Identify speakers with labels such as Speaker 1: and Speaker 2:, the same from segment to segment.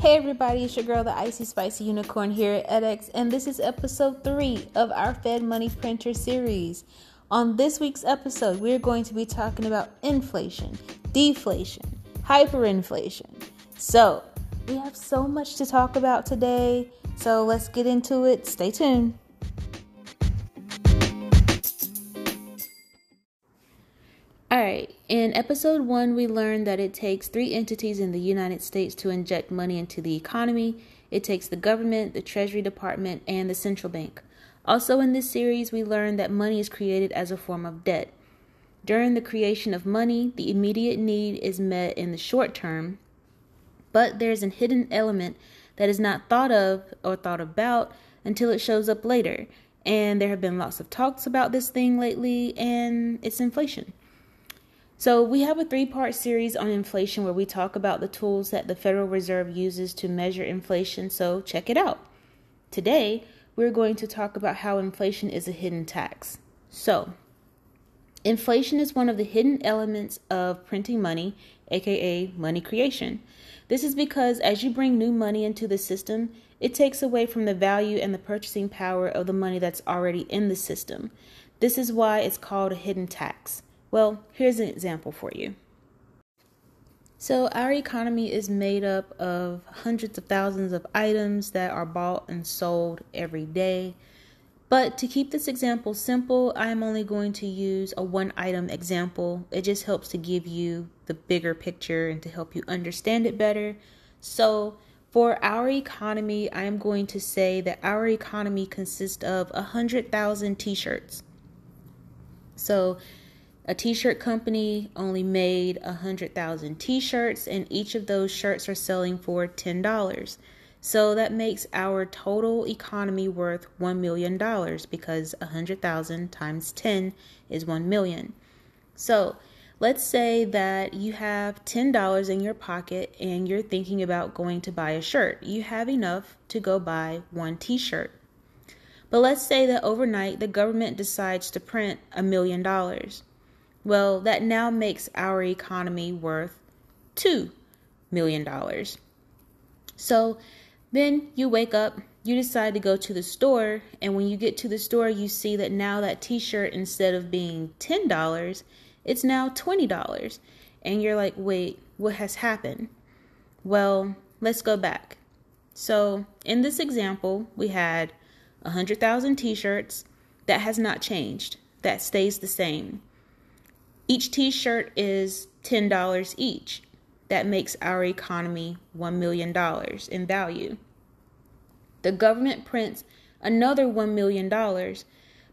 Speaker 1: Hey everybody, it's your girl, the Icy Spicy Unicorn here at edX, and this is episode 3 of our Fed Money Printer series. On this week's episode, we're going to be talking about inflation, deflation, hyperinflation. So, we have so much to talk about today, so let's get into it. Stay tuned. All right, in episode one, we learned that it takes three entities in the United States to inject money into the economy it takes the government, the Treasury Department, and the central bank. Also, in this series, we learned that money is created as a form of debt. During the creation of money, the immediate need is met in the short term, but there's a hidden element that is not thought of or thought about until it shows up later. And there have been lots of talks about this thing lately, and it's inflation. So, we have a three part series on inflation where we talk about the tools that the Federal Reserve uses to measure inflation. So, check it out. Today, we're going to talk about how inflation is a hidden tax. So, inflation is one of the hidden elements of printing money, aka money creation. This is because as you bring new money into the system, it takes away from the value and the purchasing power of the money that's already in the system. This is why it's called a hidden tax. Well, here's an example for you. So, our economy is made up of hundreds of thousands of items that are bought and sold every day. But to keep this example simple, I'm only going to use a one item example. It just helps to give you the bigger picture and to help you understand it better. So, for our economy, I am going to say that our economy consists of 100,000 t shirts. So, a t shirt company only made 100,000 t shirts, and each of those shirts are selling for $10. So that makes our total economy worth $1 million because 100,000 times 10 is 1 million. So let's say that you have $10 in your pocket and you're thinking about going to buy a shirt. You have enough to go buy one t shirt. But let's say that overnight the government decides to print a million dollars. Well, that now makes our economy worth $2 million. So then you wake up, you decide to go to the store, and when you get to the store, you see that now that t shirt, instead of being $10, it's now $20. And you're like, wait, what has happened? Well, let's go back. So, in this example, we had 100,000 t shirts. That has not changed, that stays the same. Each t shirt is $10 each. That makes our economy $1 million in value. The government prints another $1 million,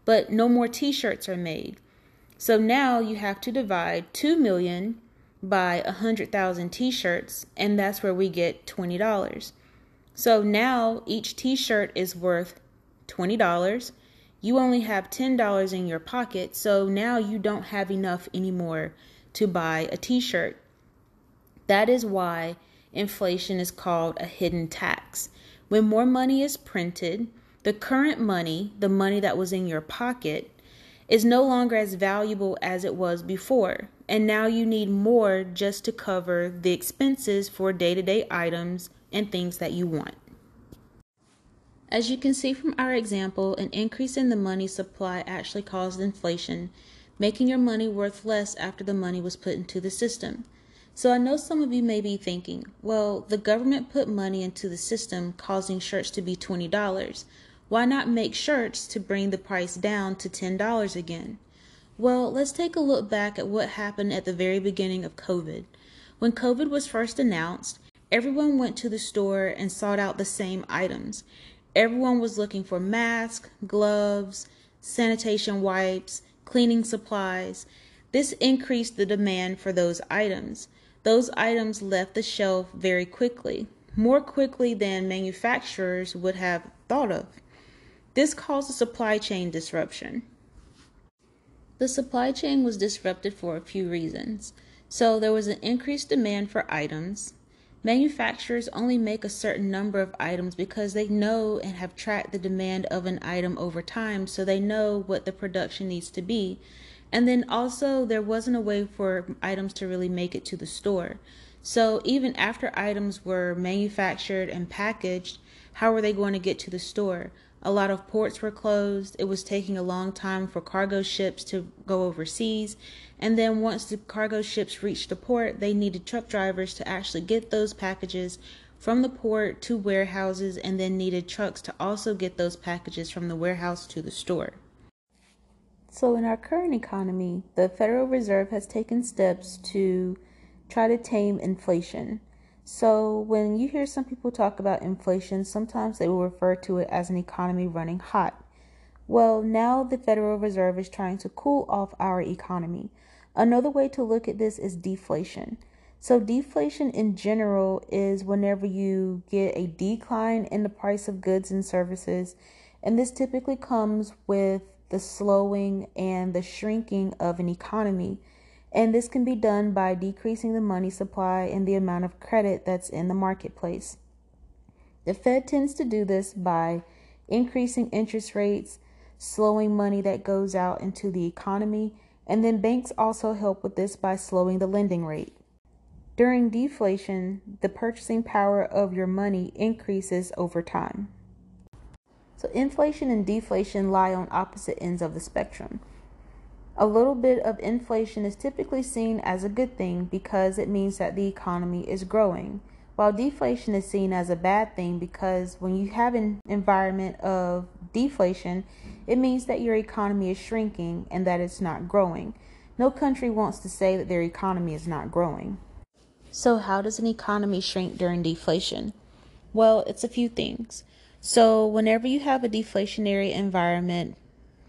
Speaker 1: but no more t shirts are made. So now you have to divide 2 million by 100,000 t shirts, and that's where we get $20. So now each t shirt is worth $20 you only have $10 in your pocket, so now you don't have enough anymore to buy a t shirt. That is why inflation is called a hidden tax. When more money is printed, the current money, the money that was in your pocket, is no longer as valuable as it was before. And now you need more just to cover the expenses for day to day items and things that you want. As you can see from our example, an increase in the money supply actually caused inflation, making your money worth less after the money was put into the system. So I know some of you may be thinking, well, the government put money into the system causing shirts to be $20. Why not make shirts to bring the price down to $10 again? Well, let's take a look back at what happened at the very beginning of COVID. When COVID was first announced, everyone went to the store and sought out the same items. Everyone was looking for masks, gloves, sanitation wipes, cleaning supplies. This increased the demand for those items. Those items left the shelf very quickly, more quickly than manufacturers would have thought of. This caused a supply chain disruption. The supply chain was disrupted for a few reasons. So, there was an increased demand for items, Manufacturers only make a certain number of items because they know and have tracked the demand of an item over time, so they know what the production needs to be. And then also, there wasn't a way for items to really make it to the store. So even after items were manufactured and packaged, how were they going to get to the store? A lot of ports were closed. It was taking a long time for cargo ships to go overseas. And then once the cargo ships reached the port, they needed truck drivers to actually get those packages from the port to warehouses and then needed trucks to also get those packages from the warehouse to the store. So, in our current economy, the Federal Reserve has taken steps to try to tame inflation. So, when you hear some people talk about inflation, sometimes they will refer to it as an economy running hot. Well, now the Federal Reserve is trying to cool off our economy. Another way to look at this is deflation. So, deflation in general is whenever you get a decline in the price of goods and services, and this typically comes with the slowing and the shrinking of an economy and this can be done by decreasing the money supply and the amount of credit that's in the marketplace. The Fed tends to do this by increasing interest rates, slowing money that goes out into the economy, and then banks also help with this by slowing the lending rate. During deflation, the purchasing power of your money increases over time. So, inflation and deflation lie on opposite ends of the spectrum. A little bit of inflation is typically seen as a good thing because it means that the economy is growing, while deflation is seen as a bad thing because when you have an environment of deflation, it means that your economy is shrinking and that it's not growing. No country wants to say that their economy is not growing. So, how does an economy shrink during deflation? Well, it's a few things. So, whenever you have a deflationary environment,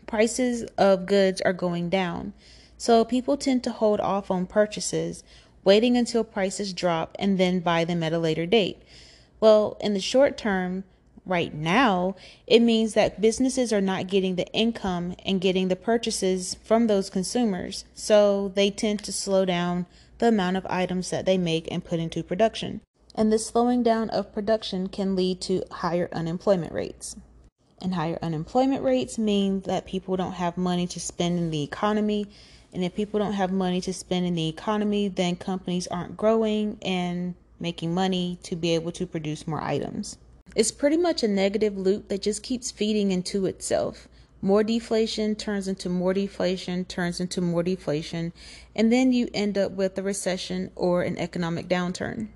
Speaker 1: prices of goods are going down. So people tend to hold off on purchases, waiting until prices drop and then buy them at a later date. Well, in the short term, right now, it means that businesses are not getting the income and getting the purchases from those consumers. So they tend to slow down the amount of items that they make and put into production. And this slowing down of production can lead to higher unemployment rates and higher unemployment rates mean that people don't have money to spend in the economy. And if people don't have money to spend in the economy, then companies aren't growing and making money to be able to produce more items. It's pretty much a negative loop that just keeps feeding into itself. More deflation turns into more deflation, turns into more deflation, and then you end up with a recession or an economic downturn.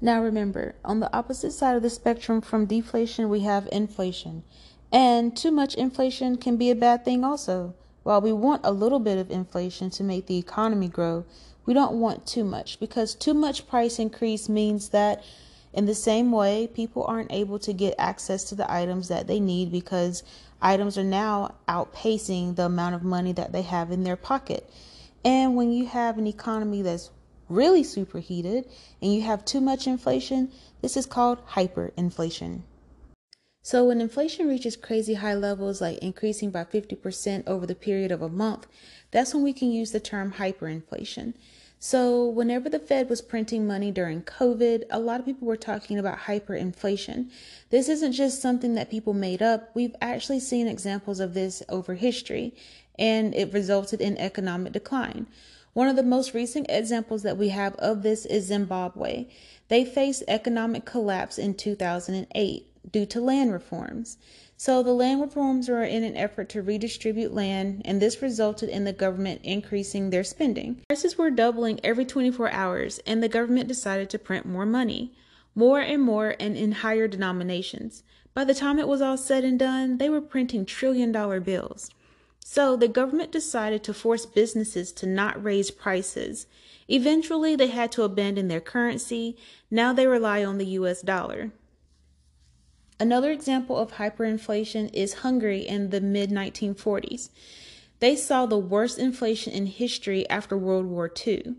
Speaker 1: Now remember, on the opposite side of the spectrum from deflation, we have inflation. And too much inflation can be a bad thing also. While we want a little bit of inflation to make the economy grow, we don't want too much because too much price increase means that in the same way, people aren't able to get access to the items that they need because items are now outpacing the amount of money that they have in their pocket. And when you have an economy that's really superheated and you have too much inflation, this is called hyperinflation. So, when inflation reaches crazy high levels, like increasing by 50% over the period of a month, that's when we can use the term hyperinflation. So, whenever the Fed was printing money during COVID, a lot of people were talking about hyperinflation. This isn't just something that people made up, we've actually seen examples of this over history, and it resulted in economic decline. One of the most recent examples that we have of this is Zimbabwe. They faced economic collapse in 2008 due to land reforms. So the land reforms were in an effort to redistribute land, and this resulted in the government increasing their spending. Prices were doubling every 24 hours, and the government decided to print more money, more and more, and in higher denominations. By the time it was all said and done, they were printing trillion dollar bills. So the government decided to force businesses to not raise prices. Eventually, they had to abandon their currency. Now they rely on the US dollar. Another example of hyperinflation is Hungary in the mid 1940s. They saw the worst inflation in history after World War II.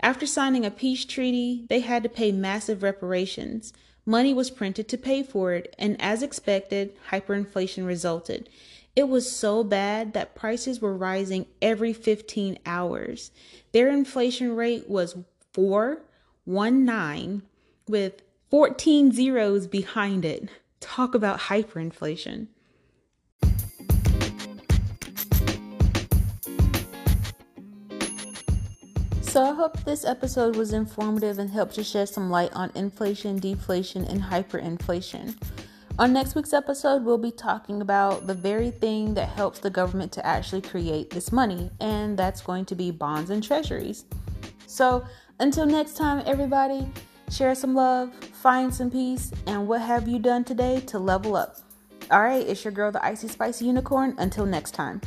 Speaker 1: After signing a peace treaty, they had to pay massive reparations. Money was printed to pay for it, and as expected, hyperinflation resulted. It was so bad that prices were rising every 15 hours. Their inflation rate was 419 with 14 zeros behind it. Talk about hyperinflation. So I hope this episode was informative and helped to shed some light on inflation, deflation, and hyperinflation. On next week's episode, we'll be talking about the very thing that helps the government to actually create this money, and that's going to be bonds and treasuries. So until next time, everybody, share some love, find some peace, and what have you done today to level up? All right, it's your girl, the Icy Spicy Unicorn. Until next time.